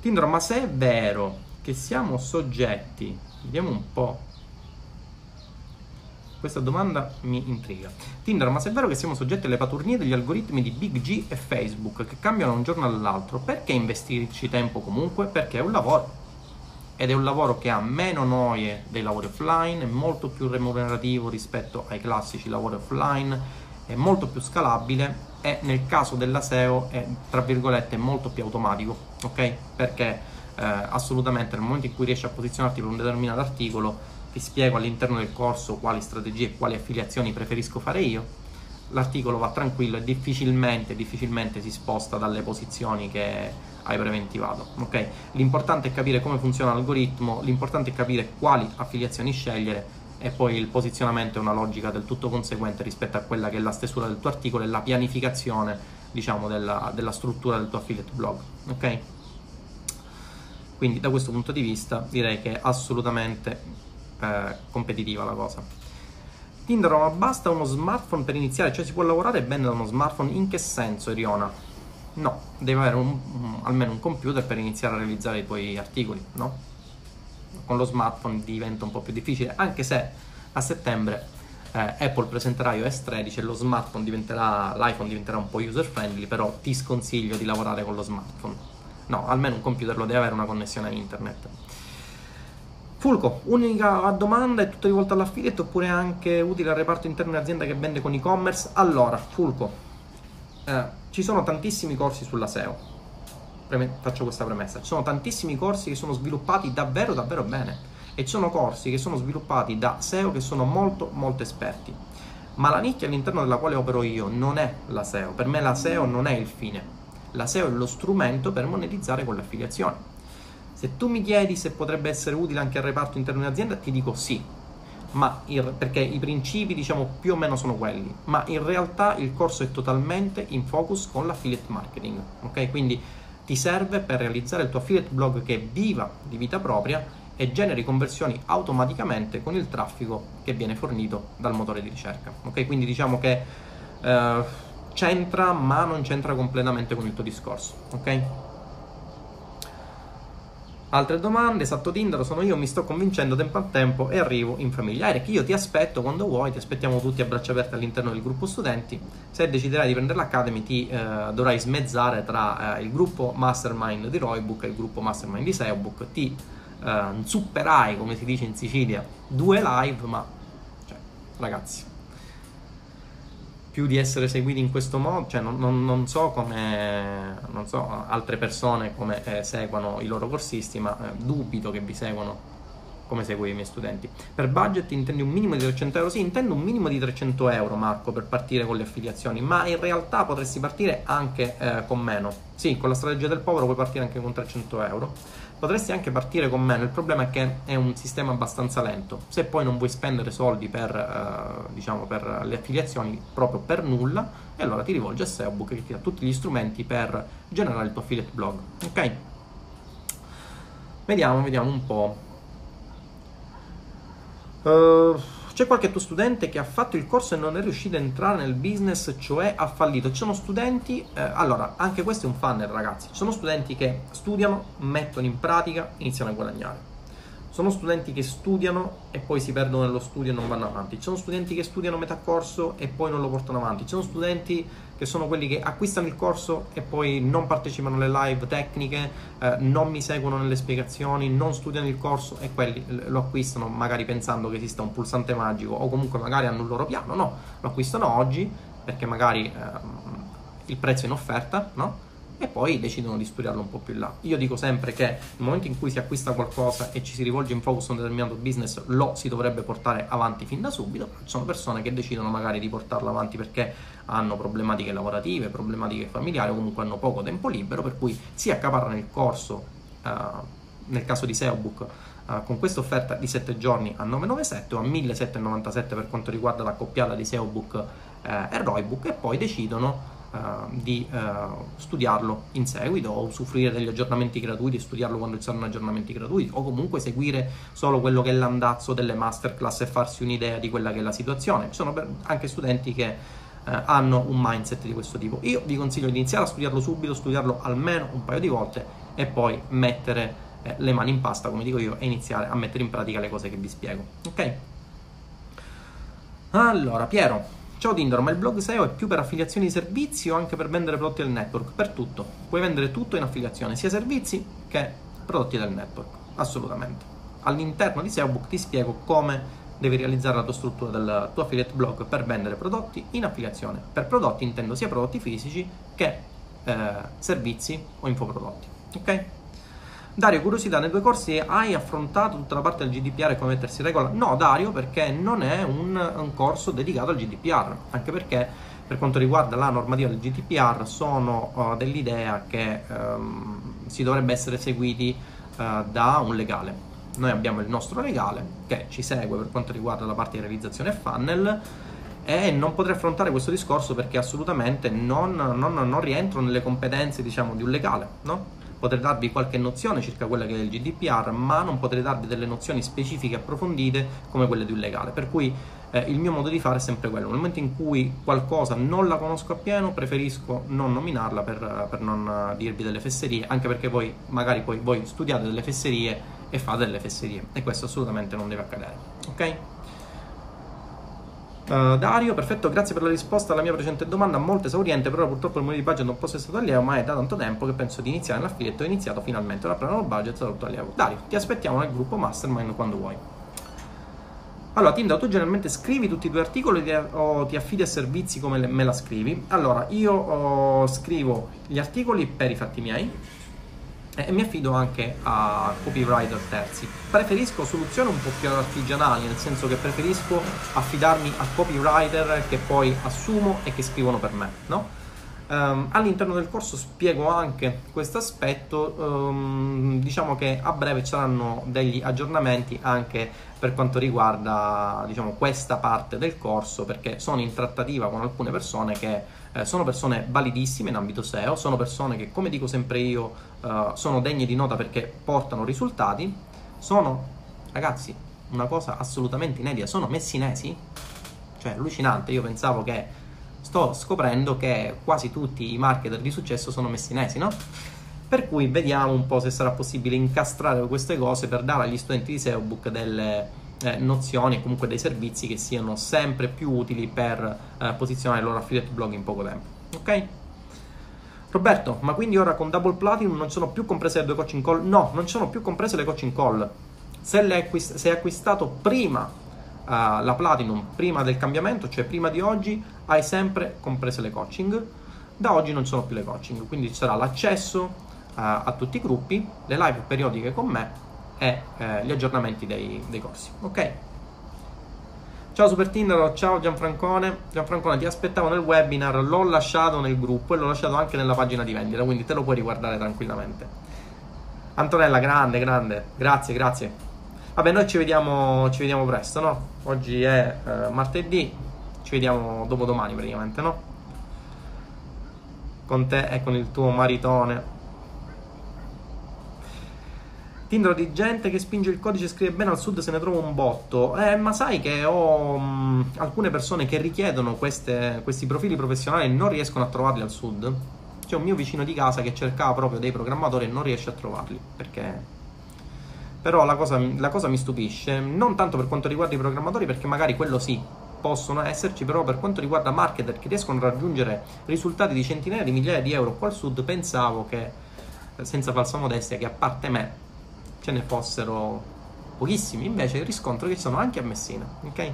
Tindaro, ma se è vero che siamo soggetti, vediamo un po' Questa domanda mi intriga. Tinder, ma se è vero che siamo soggetti alle paturnie degli algoritmi di Big G e Facebook che cambiano da un giorno all'altro, perché investirci tempo comunque? Perché è un lavoro. Ed è un lavoro che ha meno noie dei lavori offline, è molto più remunerativo rispetto ai classici lavori offline, è molto più scalabile e nel caso della SEO è tra virgolette molto più automatico, ok? Perché eh, assolutamente nel momento in cui riesci a posizionarti per un determinato articolo ti spiego all'interno del corso quali strategie e quali affiliazioni preferisco fare io. L'articolo va tranquillo e difficilmente, difficilmente si sposta dalle posizioni che hai preventivato. Okay? L'importante è capire come funziona l'algoritmo, l'importante è capire quali affiliazioni scegliere e poi il posizionamento è una logica del tutto conseguente rispetto a quella che è la stesura del tuo articolo e la pianificazione diciamo, della, della struttura del tuo affiliate blog. Okay? Quindi da questo punto di vista direi che assolutamente eh, competitiva la cosa. Tinder, ma basta uno smartphone per iniziare? Cioè si può lavorare bene da uno smartphone? In che senso, Iriona? No, devi avere un, un, almeno un computer per iniziare a realizzare i tuoi articoli, no? Con lo smartphone diventa un po' più difficile, anche se a settembre eh, Apple presenterà iOS 13 e lo smartphone diventerà, l'iPhone diventerà un po' user friendly, però ti sconsiglio di lavorare con lo smartphone. No, almeno un computer lo deve avere una connessione a internet. Fulco, unica domanda, è tutto rivolto all'affiliate oppure anche utile al reparto interno di azienda che vende con e-commerce? Allora, Fulco, eh, ci sono tantissimi corsi sulla SEO, Preme- faccio questa premessa, ci sono tantissimi corsi che sono sviluppati davvero davvero bene. E ci sono corsi che sono sviluppati da SEO che sono molto molto esperti, ma la nicchia all'interno della quale opero io non è la SEO, per me la SEO non è il fine, la SEO è lo strumento per monetizzare con le affiliazioni se tu mi chiedi se potrebbe essere utile anche al reparto interno di azienda, ti dico sì, ma il, perché i principi diciamo più o meno sono quelli, ma in realtà il corso è totalmente in focus con l'affiliate marketing, ok? Quindi ti serve per realizzare il tuo affiliate blog che viva di vita propria e generi conversioni automaticamente con il traffico che viene fornito dal motore di ricerca, ok? Quindi diciamo che eh, c'entra ma non c'entra completamente con il tuo discorso, ok? Altre domande, esatto Tinder, sono io, mi sto convincendo tempo a tempo e arrivo in famiglia. Eric, io ti aspetto quando vuoi, ti aspettiamo tutti a braccia aperte all'interno del gruppo studenti. Se deciderai di prendere l'Academy ti eh, dovrai smezzare tra eh, il gruppo Mastermind di Roybook e il gruppo Mastermind di Seobook. Ti eh, zupperai, come si dice in Sicilia, due live, ma cioè, ragazzi, più di essere seguiti in questo modo, cioè non, non, non so come non so, altre persone come eh, seguono i loro corsisti, ma eh, dubito che vi seguano come seguo i miei studenti. Per budget intendi un minimo di 300 euro? Sì, intendo un minimo di 300 euro, Marco, per partire con le affiliazioni, ma in realtà potresti partire anche eh, con meno. Sì, con la strategia del povero puoi partire anche con 300 euro potresti anche partire con meno. Il problema è che è un sistema abbastanza lento. Se poi non vuoi spendere soldi per, eh, diciamo, per le affiliazioni proprio per nulla, e allora ti rivolgi a SEObook che ti dà tutti gli strumenti per generare il tuo affiliate blog. Ok? Vediamo, vediamo un po'. Uh, c'è qualche tuo studente che ha fatto il corso e non è riuscito a entrare nel business, cioè ha fallito. Ci sono studenti, eh, allora, anche questo è un funnel, ragazzi. Ci sono studenti che studiano, mettono in pratica, iniziano a guadagnare. Sono studenti che studiano e poi si perdono nello studio e non vanno avanti. Ci sono studenti che studiano metà corso e poi non lo portano avanti. Ci sono studenti che sono quelli che acquistano il corso e poi non partecipano alle live tecniche, eh, non mi seguono nelle spiegazioni, non studiano il corso e quelli lo acquistano magari pensando che esista un pulsante magico o comunque magari hanno un loro piano. No, lo acquistano oggi perché magari eh, il prezzo è in offerta, no? E poi decidono di studiarlo un po' più in là. Io dico sempre che nel momento in cui si acquista qualcosa e ci si rivolge in focus a un determinato business, lo si dovrebbe portare avanti fin da subito. Ci sono persone che decidono magari di portarlo avanti perché hanno problematiche lavorative, problematiche familiari o comunque hanno poco tempo libero, per cui si accaparrano il corso, uh, nel caso di SEObook, uh, con questa offerta di 7 giorni a 997 o a 1797 per quanto riguarda la coppiata di SEObook uh, e Roybook e poi decidono di uh, studiarlo in seguito o usufruire degli aggiornamenti gratuiti, studiarlo quando ci saranno aggiornamenti gratuiti o comunque seguire solo quello che è l'andazzo delle masterclass e farsi un'idea di quella che è la situazione. Ci sono anche studenti che uh, hanno un mindset di questo tipo. Io vi consiglio di iniziare a studiarlo subito, studiarlo almeno un paio di volte e poi mettere eh, le mani in pasta, come dico io, e iniziare a mettere in pratica le cose che vi spiego. Ok? Allora, Piero, Ciao Tinder, ma il blog SEO è più per affiliazioni di servizi o anche per vendere prodotti del network? Per tutto. Puoi vendere tutto in affiliazione, sia servizi che prodotti del network. Assolutamente. All'interno di SEObook ti spiego come devi realizzare la tua struttura del tuo affiliate blog per vendere prodotti in affiliazione. Per prodotti intendo sia prodotti fisici che eh, servizi o infoprodotti. Ok? Dario, curiosità, nei due corsi hai affrontato tutta la parte del GDPR e come mettersi in regola? No, Dario, perché non è un, un, corso dedicato al GDPR, anche perché per quanto riguarda la normativa del GDPR sono uh, dell'idea che um, si dovrebbe essere seguiti uh, da un legale. Noi abbiamo il nostro legale che ci segue per quanto riguarda la parte di realizzazione funnel e non potrei affrontare questo discorso perché assolutamente non, non, non rientro nelle competenze diciamo, di un legale, no? Potrei darvi qualche nozione circa quella che è il GDPR, ma non potrei darvi delle nozioni specifiche approfondite come quelle di un legale. Per cui eh, il mio modo di fare è sempre quello. Nel momento in cui qualcosa non la conosco appieno, preferisco non nominarla per, per non dirvi delle fesserie, anche perché voi magari poi voi studiate delle fesserie e fate delle fesserie e questo assolutamente non deve accadere. Ok? Uh, Dario, perfetto, grazie per la risposta alla mia precedente domanda, molto esauriente, però purtroppo il modello di budget non posso essere stato allievo, ma è da tanto tempo che penso di iniziare l'affilietto, ho iniziato finalmente, ora prendo il budget, tutto allievo. Dario, ti aspettiamo nel gruppo Mastermind quando vuoi. Allora, Tinda, tu generalmente scrivi tutti i tuoi articoli o ti affidi a servizi come me la scrivi? Allora, io oh, scrivo gli articoli per i fatti miei, e mi affido anche a copywriter terzi. Preferisco soluzioni un po' più artigianali, nel senso che preferisco affidarmi a copywriter che poi assumo e che scrivono per me, no? Um, all'interno del corso spiego anche questo aspetto, um, diciamo che a breve ci saranno degli aggiornamenti anche per quanto riguarda diciamo, questa parte del corso perché sono in trattativa con alcune persone che eh, sono persone validissime in ambito SEO, sono persone che, come dico sempre io, eh, sono degne di nota perché portano risultati, sono, ragazzi, una cosa assolutamente inedita, sono messinesi, cioè allucinante, io pensavo che sto scoprendo che quasi tutti i marketer di successo sono messinesi, no? Per cui vediamo un po' se sarà possibile incastrare queste cose per dare agli studenti di SEObook delle eh, nozioni e comunque dei servizi che siano sempre più utili per eh, posizionare il loro affiliate blog in poco tempo. Ok? Roberto, ma quindi ora con Double Platinum non sono più comprese le due coaching call? No, non sono più comprese le coaching call. Se, hai acquistato prima uh, la Platinum, prima del cambiamento, cioè prima di oggi, hai sempre comprese le coaching. Da oggi non sono più le coaching, quindi ci sarà l'accesso uh, a tutti i gruppi, le live periodiche con me e uh, gli aggiornamenti dei, dei corsi. Ok? Ciao Super Tinder, ciao Gianfrancone. Gianfrancone, ti aspettavo nel webinar, l'ho lasciato nel gruppo e l'ho lasciato anche nella pagina di vendita, quindi te lo puoi riguardare tranquillamente. Antonella, grande, grande. Grazie, grazie. Vabbè, noi ci vediamo, ci vediamo presto, no? Oggi è eh, martedì, ci vediamo dopodomani praticamente, no? Con te e con il tuo maritone. Tindro di gente che spinge il codice e scrive bene al sud se ne trova un botto. Eh, ma sai che ho mh, alcune persone che richiedono queste, questi profili professionali e non riescono a trovarli al sud. C'è un mio vicino di casa che cercava proprio dei programmatori e non riesce a trovarli. Perché? Però la cosa, la cosa mi stupisce, non tanto per quanto riguarda i programmatori, perché magari quello sì, possono esserci, però per quanto riguarda marketer che riescono a raggiungere risultati di centinaia di migliaia di euro qua al sud, pensavo che, senza falsa modestia, che a parte me ce ne fossero pochissimi, invece riscontro che ci sono anche a Messina, ok?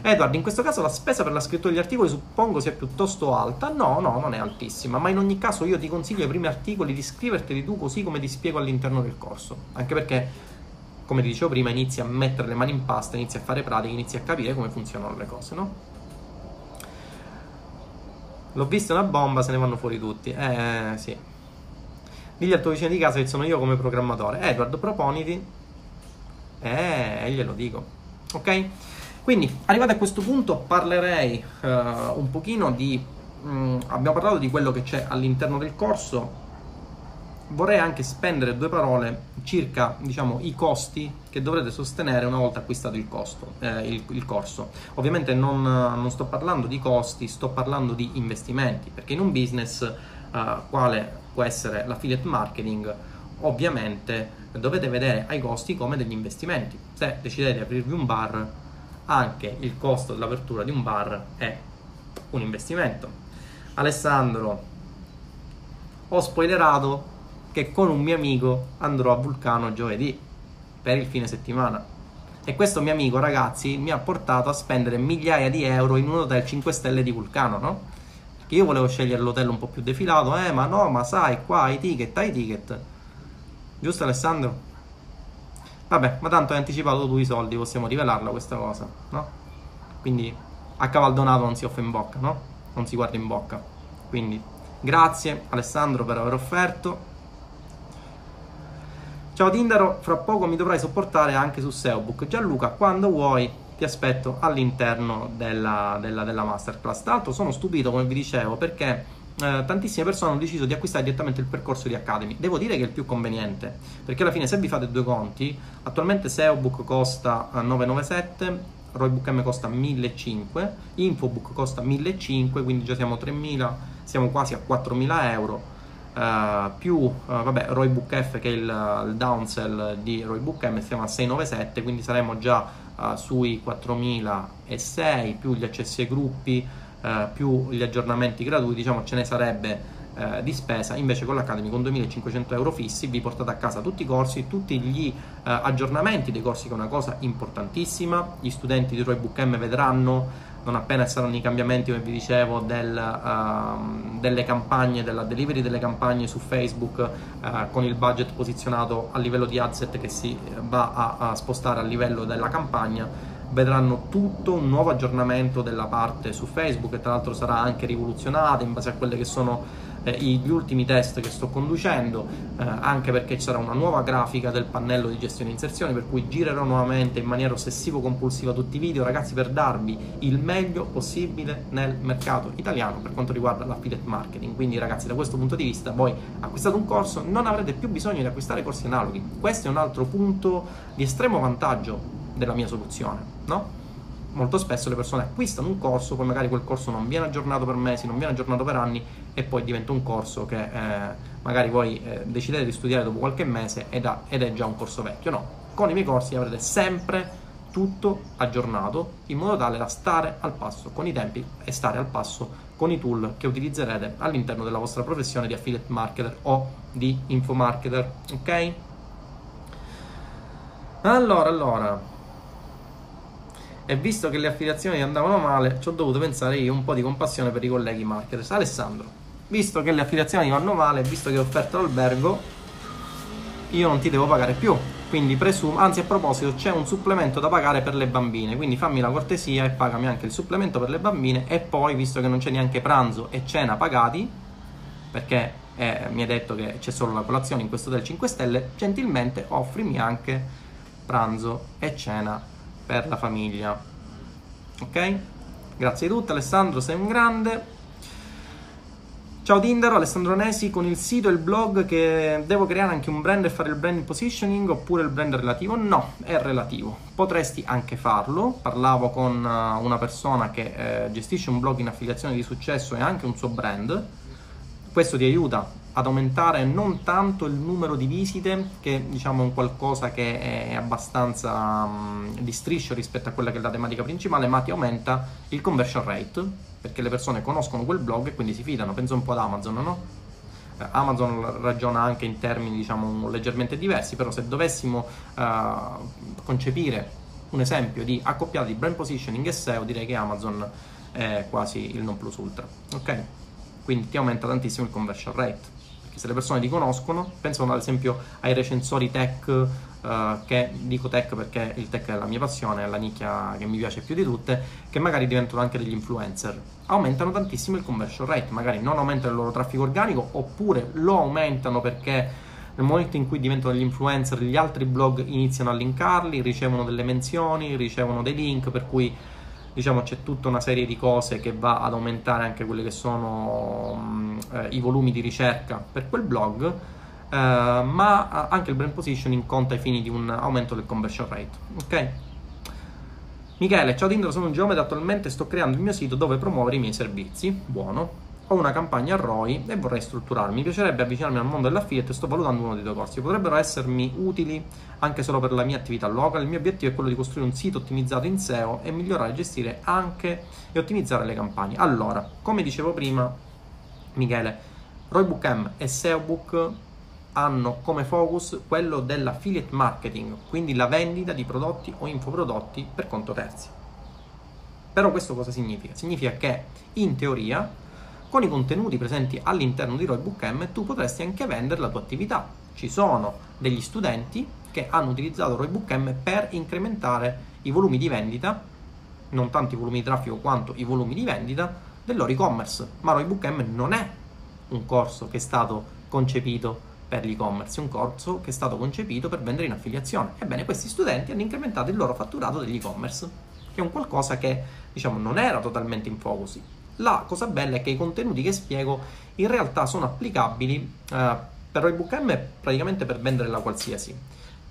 Edward, in questo caso la spesa per la scrittura degli articoli suppongo sia piuttosto alta? No, no, non è altissima, ma in ogni caso io ti consiglio ai primi articoli di scriverteli tu così come ti spiego all'interno del corso, anche perché, come ti dicevo prima, inizi a mettere le mani in pasta, inizi a fare pratiche, inizi a capire come funzionano le cose, no? L'ho vista una bomba, se ne vanno fuori tutti. Eh, sì. Digli al tuo vicino di casa che sono io come programmatore. Edward, proponiti. Eh, glielo dico. Ok? Quindi, arrivati a questo punto, parlerei uh, un pochino di... Um, abbiamo parlato di quello che c'è all'interno del corso. Vorrei anche spendere due parole circa, diciamo, i costi che dovrete sostenere una volta acquistato il, costo, eh, il, il corso. Ovviamente non, non, sto parlando di costi, sto parlando di investimenti, perché in un business uh, quale può essere l'affiliate marketing, ovviamente dovete vedere ai costi come degli investimenti. Se decidete di aprirvi un bar, anche il costo dell'apertura di un bar è un investimento. Alessandro, ho spoilerato che con un mio amico andrò a Vulcano giovedì per il fine settimana. E questo mio amico, ragazzi, mi ha portato a spendere migliaia di euro in un hotel 5 stelle di Vulcano, no? Che io volevo scegliere l'hotel un po' più defilato, eh, ma no, ma sai, qua i ticket, hai ticket. Giusto Alessandro? Vabbè, ma tanto hai anticipato tu i soldi, possiamo rivelarla questa cosa, no? Quindi a cavaldonato non si offre in bocca, no? Non si guarda in bocca. Quindi grazie Alessandro per aver offerto. Ciao Tindaro, fra poco mi dovrai sopportare anche su SEObook. Gianluca, quando vuoi ti aspetto all'interno della, della, della masterclass. Tra l'altro sono stupito, come vi dicevo, perché eh, tantissime persone hanno deciso di acquistare direttamente il percorso di Academy. Devo dire che è il più conveniente, perché alla fine se vi fate due conti, attualmente SEObook costa 997, eh, Roybook M costa 1500, Infobook costa 1500, quindi già siamo 3000, siamo quasi a 4000 euro. Uh, più uh, vabbè, Roybook F che è il, il downsell di Roybook M siamo a 697 quindi saremo già uh, sui 4006 più gli accessi ai gruppi uh, più gli aggiornamenti gratuiti diciamo ce ne sarebbe uh, di spesa. Invece con l'Academy con 2500 euro fissi vi portate a casa tutti i corsi tutti gli aggiornamenti dei corsi che è una cosa importantissima. Gli studenti di Roybook M vedranno non appena saranno i cambiamenti, come vi dicevo, del, uh, delle campagne, della delivery delle campagne su Facebook uh, con il budget posizionato a livello di adset che si va a, a, spostare a livello della campagna, vedranno tutto un nuovo aggiornamento della parte su Facebook che tra l'altro sarà anche rivoluzionata in base a quelle che sono eh, gli ultimi test che sto conducendo, eh, anche perché ci sarà una nuova grafica del pannello di gestione e inserzione, per cui girerò nuovamente in maniera ossessivo-compulsiva tutti i video, ragazzi, per darvi il meglio possibile nel mercato italiano per quanto riguarda l'affiliate marketing. Quindi, ragazzi, da questo punto di vista, voi acquistate un corso, non avrete più bisogno di acquistare corsi analoghi. Questo è un altro punto di estremo vantaggio della mia soluzione, no? Molto spesso le persone acquistano un corso, poi magari quel corso non viene aggiornato per mesi, non viene aggiornato per anni e poi diventa un corso che eh, magari voi eh, decidete di studiare dopo qualche mese ed, ha, ed, è già un corso vecchio. No, con i miei corsi avrete sempre tutto aggiornato in modo tale da stare al passo con i tempi e stare al passo con i tool che utilizzerete all'interno della vostra professione di affiliate marketer o di infomarketer, ok? Allora, allora, e visto che le affiliazioni andavano male, ci ho dovuto pensare io un po' di compassione per i colleghi marketers. Alessandro, visto che le affiliazioni vanno male, visto che ho offerto l'albergo, io non ti devo pagare più. Quindi presumo, anzi a proposito, c'è un supplemento da pagare per le bambine, quindi fammi la cortesia e pagami anche il supplemento per le bambine e poi, visto che non c'è neanche pranzo e cena pagati, perché eh, mi hai detto che c'è solo la colazione in questo hotel 5 stelle, gentilmente offrimi anche pranzo e cena per la famiglia. Ok? Grazie di tutto Alessandro, sei un grande. Ciao Tinder, Alessandro Nesi con il sito e il blog che devo creare anche un brand e fare il brand positioning oppure il brand relativo? No, è relativo. Potresti anche farlo. Parlavo con eh, una persona che eh, gestisce un blog in affiliazione di successo e anche un suo brand. Questo ti aiuta ad aumentare non tanto il numero di visite, che diciamo è un qualcosa che è abbastanza um, di striscio rispetto a quella che è la tematica principale, ma ti aumenta il conversion rate, perché le persone conoscono quel blog e quindi si fidano. Penso un po' ad Amazon, no? Eh, Amazon ragiona anche in termini diciamo leggermente diversi, però se dovessimo uh, concepire un esempio di accoppiata di brand positioning e SEO, direi che Amazon è quasi il non plus ultra. Ok? Quindi ti aumenta tantissimo il conversion rate perché se le persone ti conoscono, pensano ad esempio ai recensori tech, uh, che dico tech perché il tech è la mia passione, è la nicchia che mi piace più di tutte, che magari diventano anche degli influencer. Aumentano tantissimo il conversion rate, magari non aumentano il loro traffico organico, oppure lo aumentano perché nel momento in cui diventano degli influencer, gli altri blog iniziano a linkarli, ricevono delle menzioni, ricevono dei link, per cui diciamo c'è tutta una serie di cose che va ad aumentare anche quelli che sono mh, eh, i volumi di ricerca per quel blog, eh, ma anche il brand positioning conta ai fini di un aumento del conversion rate. Ok? Michele, ciao Tinder, sono un geometra, attualmente sto creando il mio sito dove promuovere i miei servizi. Buono ho una campagna ROI e vorrei strutturarmi. Mi piacerebbe avvicinarmi al mondo dell'affiliate e sto valutando uno dei due corsi. Potrebbero essermi utili anche solo per la mia attività local. Il mio obiettivo è quello di costruire un sito ottimizzato in SEO e migliorare gestire anche e ottimizzare le campagne. Allora, come dicevo prima, Michele, Roybook M e SEObook hanno come focus quello dell'affiliate marketing, quindi la vendita di prodotti o infoprodotti per conto terzi. Però questo cosa significa? Significa che in teoria con i contenuti presenti all'interno di Roybook M tu potresti anche vendere la tua attività. Ci sono degli studenti che hanno utilizzato Roybook M per incrementare i volumi di vendita, non tanto i volumi di traffico quanto i volumi di vendita del loro e-commerce. Ma Roybook M non è un corso che è stato concepito per l'e-commerce, è un corso che è stato concepito per vendere in affiliazione. Ebbene, questi studenti hanno incrementato il loro fatturato dell'e-commerce, che è un qualcosa che diciamo non era totalmente in focus. La cosa bella è che i contenuti che spiego in realtà sono applicabili eh, per ebook M praticamente per vendere la qualsiasi.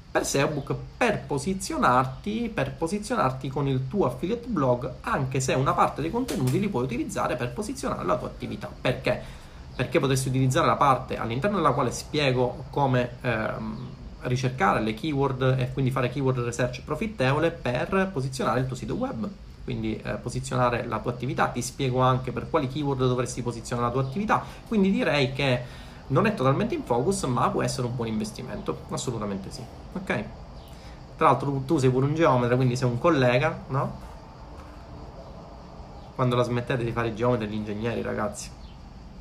Per SEObook per posizionarti, per posizionarti con il tuo affiliate blog, anche se una parte dei contenuti li puoi utilizzare per posizionare la tua attività. Perché? Perché potresti utilizzare la parte all'interno della quale spiego come ehm, ricercare le keyword e quindi fare keyword research profittevole per posizionare il tuo sito web quindi eh, posizionare la tua attività, ti spiego anche per quali keyword dovresti posizionare la tua attività, quindi direi che non è totalmente in focus, ma può essere un buon investimento, assolutamente sì. Ok? Tra l'altro tu, sei pure un geometra, quindi sei un collega, no? Quando la smettete di fare i geometri e gli ingegneri, ragazzi,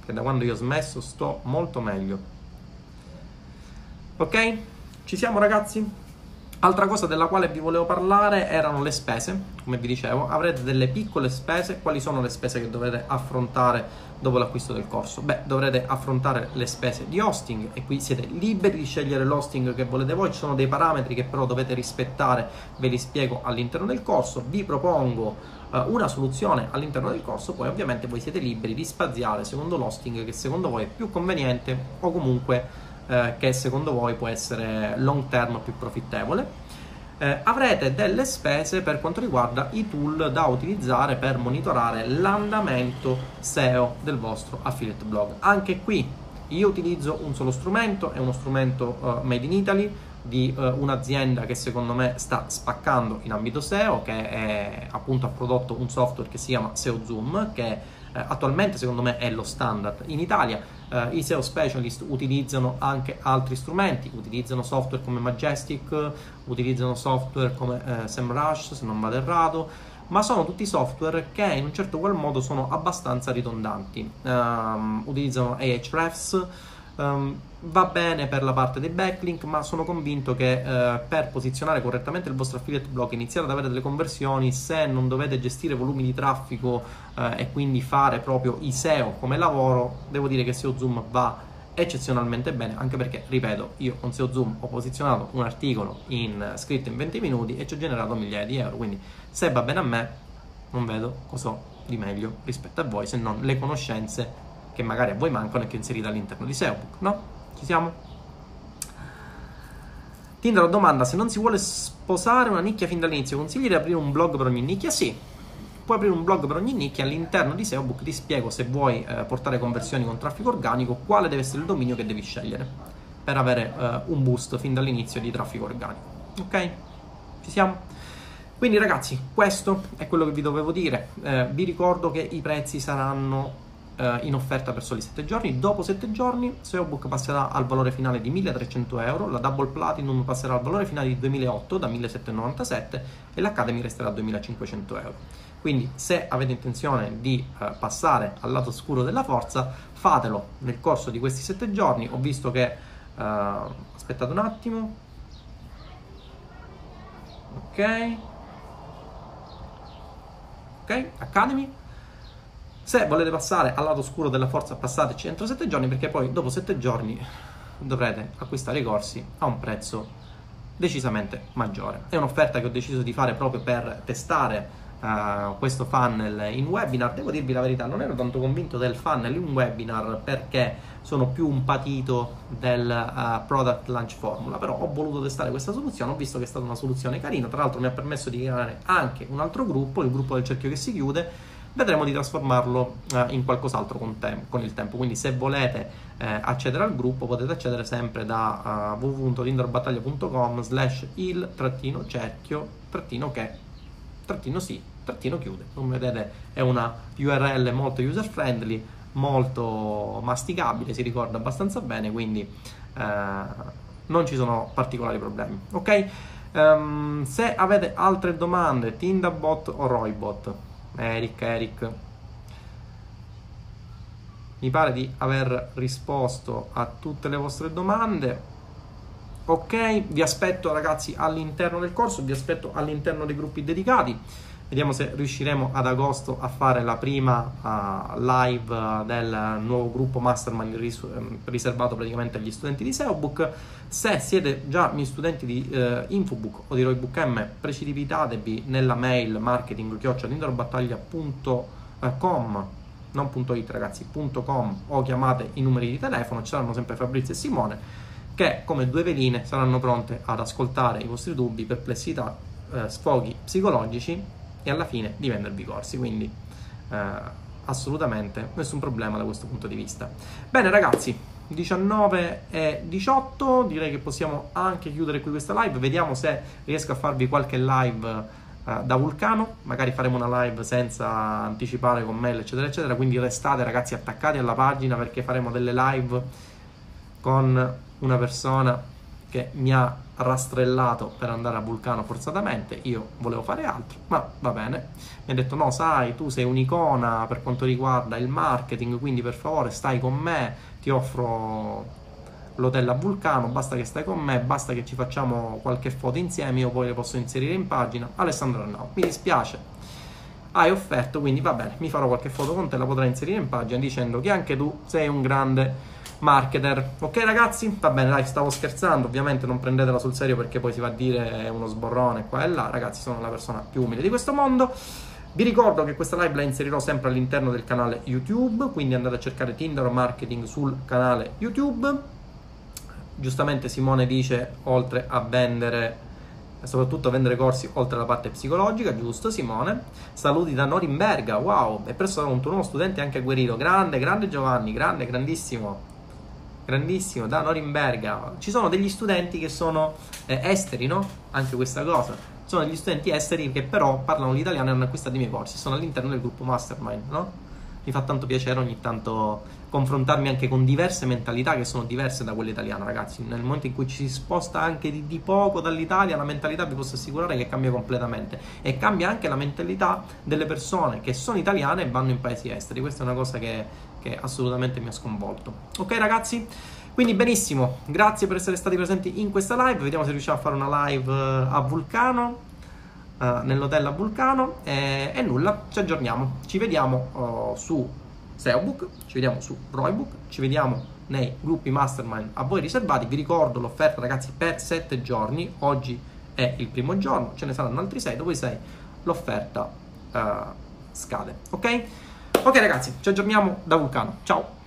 che da quando io ho smesso sto molto meglio. Ok? Ci siamo ragazzi? Altra cosa della quale vi volevo parlare erano le spese, come vi dicevo, avrete delle piccole spese, quali sono le spese che dovrete affrontare dopo l'acquisto del corso? Beh, dovrete affrontare le spese di hosting. E qui siete liberi di scegliere l'hosting che volete voi, ci sono dei parametri che però dovete rispettare, ve li spiego all'interno del corso, vi propongo uh, una soluzione all'interno del corso, poi ovviamente voi siete liberi di spaziare secondo l'hosting che secondo voi è più conveniente o comunque eh, che secondo voi può essere long term più profittevole. eh, avrete delle spese per quanto riguarda i tool da utilizzare per monitorare l'andamento SEO del vostro affiliate blog. Anche qui io utilizzo un solo strumento, è uno strumento uh, made in Italy di uh, un'azienda che secondo me sta spaccando in ambito SEO, che è, appunto ha prodotto un software che si chiama SEO Zoom, che attualmente secondo me è lo standard in Italia. Eh, I SEO specialist utilizzano anche altri strumenti, utilizzano software come Majestic, utilizzano software come eh, SEMrush se non vado errato, ma sono tutti software che in un certo qual modo sono abbastanza ridondanti. Um, utilizzano Ahrefs Um, va bene per la parte dei backlink, ma sono convinto che uh, per posizionare correttamente il vostro affiliate blog, iniziare ad avere delle conversioni, se non dovete gestire volumi di traffico uh, e quindi fare proprio i SEO come lavoro, devo dire che SEO Zoom va eccezionalmente bene, anche perché, ripeto, io con SEO Zoom ho posizionato un articolo in, scritto in 20 minuti e ci ho generato migliaia di euro, quindi se va bene a me, non vedo cosa ho di meglio rispetto a voi, se non le conoscenze che magari a voi mancano e che inserite all'interno di SEObook, no? Ci siamo? Tinder domanda se non si vuole sposare una nicchia fin dall'inizio, consigli di aprire un blog per ogni nicchia? Sì, puoi aprire un blog per ogni nicchia all'interno di SEObook ti spiego se vuoi eh, portare conversioni con traffico organico quale deve essere il dominio che devi scegliere per avere eh, un boost fin dall'inizio di traffico organico ok? ci siamo? quindi ragazzi questo è quello che vi dovevo dire eh, vi ricordo che i prezzi saranno eh, in offerta per soli 7 giorni. Dopo 7 giorni SEObook passerà al valore finale di 1300 euro, la Double Platinum passerà al valore finale di 2008 da 1797 e l'Academy resterà a 2500 euro. Quindi se avete intenzione di eh, passare al lato scuro della forza, fatelo nel corso di questi 7 giorni. Ho visto che... Eh, aspettate un attimo. Ok. Ok, Academy se volete passare al lato scuro della forza, passateci entro 7 giorni, perché poi dopo 7 giorni dovrete acquistare i corsi a un prezzo decisamente maggiore. È un'offerta che ho deciso di fare proprio per testare uh, questo funnel in webinar. Devo dirvi la verità, non ero tanto convinto del funnel in webinar perché sono più un patito del uh, product launch formula, però ho voluto testare questa soluzione, ho visto che è stata una soluzione carina, tra l'altro mi ha permesso di creare anche un altro gruppo, il gruppo del cerchio che si chiude vedremo di trasformarlo eh, in qualcos'altro con, tem- con, il tempo. Quindi se volete eh, accedere al gruppo potete accedere sempre da uh, www.linderbattaglia.com slash il trattino cerchio trattino che trattino sì trattino chiude. Come vedete è una URL molto user friendly, molto masticabile, si ricorda abbastanza bene, quindi eh, non ci sono particolari problemi. Ok? Um, se avete altre domande, Tindabot o Roybot, Eric, Eric. Mi pare di aver risposto a tutte le vostre domande. Ok, vi aspetto ragazzi all'interno del corso, vi aspetto all'interno dei gruppi dedicati. Vediamo se riusciremo ad agosto a fare la prima uh, live del nuovo gruppo Mastermind ris- ehm, riservato praticamente agli studenti di SEObook. Se siete già miei studenti di uh, Infobook o di Roybook M, precipitatevi nella mail marketing.com non .it ragazzi, o chiamate i numeri di telefono, ci saranno sempre Fabrizio e Simone che come due veline saranno pronte ad ascoltare i vostri dubbi, perplessità, eh, sfoghi psicologici e alla fine di vendervi i corsi. Quindi eh, assolutamente nessun problema da questo punto di vista. Bene ragazzi, 19 e 18, direi che possiamo anche chiudere qui questa live. Vediamo se riesco a farvi qualche live eh, da Vulcano. Magari faremo una live senza anticipare con mail, eccetera, eccetera. Quindi restate ragazzi attaccati alla pagina perché faremo delle live con una persona che mi ha rastrellato per andare a Vulcano forzatamente, io volevo fare altro, ma va bene. Mi ha detto no, sai, tu sei un'icona per quanto riguarda il marketing, quindi per favore stai con me, ti offro l'hotel a Vulcano, basta che stai con me, basta che ci facciamo qualche foto insieme, io poi le posso inserire in pagina. Alessandro no, mi dispiace. Hai offerto, quindi va bene, mi farò qualche foto con te, la potrai inserire in pagina dicendo che anche tu sei un grande marketer. Ok ragazzi? Va bene, dai, stavo scherzando, ovviamente non prendetela sul serio perché poi si va a dire uno sborrone qua e là, ragazzi, sono la persona più umile di questo mondo. Vi ricordo che questa live la inserirò sempre all'interno del canale YouTube, quindi andate a cercare Tinder Marketing sul canale YouTube. Giustamente Simone dice, oltre a vendere soprattutto vendere corsi oltre alla parte psicologica, giusto Simone? Saluti da Norimberga, wow, presto sarà un tuo nuovo studente anche a Guerrero, grande, grande Giovanni, grande, grandissimo grandissimo da Norimberga. Ci sono degli studenti che sono eh, esteri, no? Anche questa cosa. Sono degli studenti esteri che però parlano l'italiano e hanno acquistato i miei corsi. Sono all'interno del gruppo Mastermind, no? Mi fa tanto piacere ogni tanto confrontarmi anche con diverse mentalità che sono diverse da quella italiana, ragazzi. Nel momento in cui ci si sposta anche di, di poco dall'Italia, la mentalità vi posso assicurare che cambia completamente. E cambia anche la mentalità delle persone che sono italiane e vanno in paesi esteri. Questa è una cosa che che assolutamente mi ha sconvolto. Ok ragazzi? Quindi benissimo, grazie per essere stati presenti in questa live, vediamo se riusciamo a fare una live eh, a Vulcano, uh, nell'hotel a Vulcano e, e, nulla, ci aggiorniamo, ci vediamo uh, su SEObook, ci vediamo su Roybook, ci vediamo nei gruppi mastermind a voi riservati, vi ricordo l'offerta ragazzi per 7 giorni, oggi è il primo giorno, ce ne saranno altri 6, dopo i 6 l'offerta uh, scade, ok? Ok ragazzi, ci aggiorniamo da Vulcano. Ciao!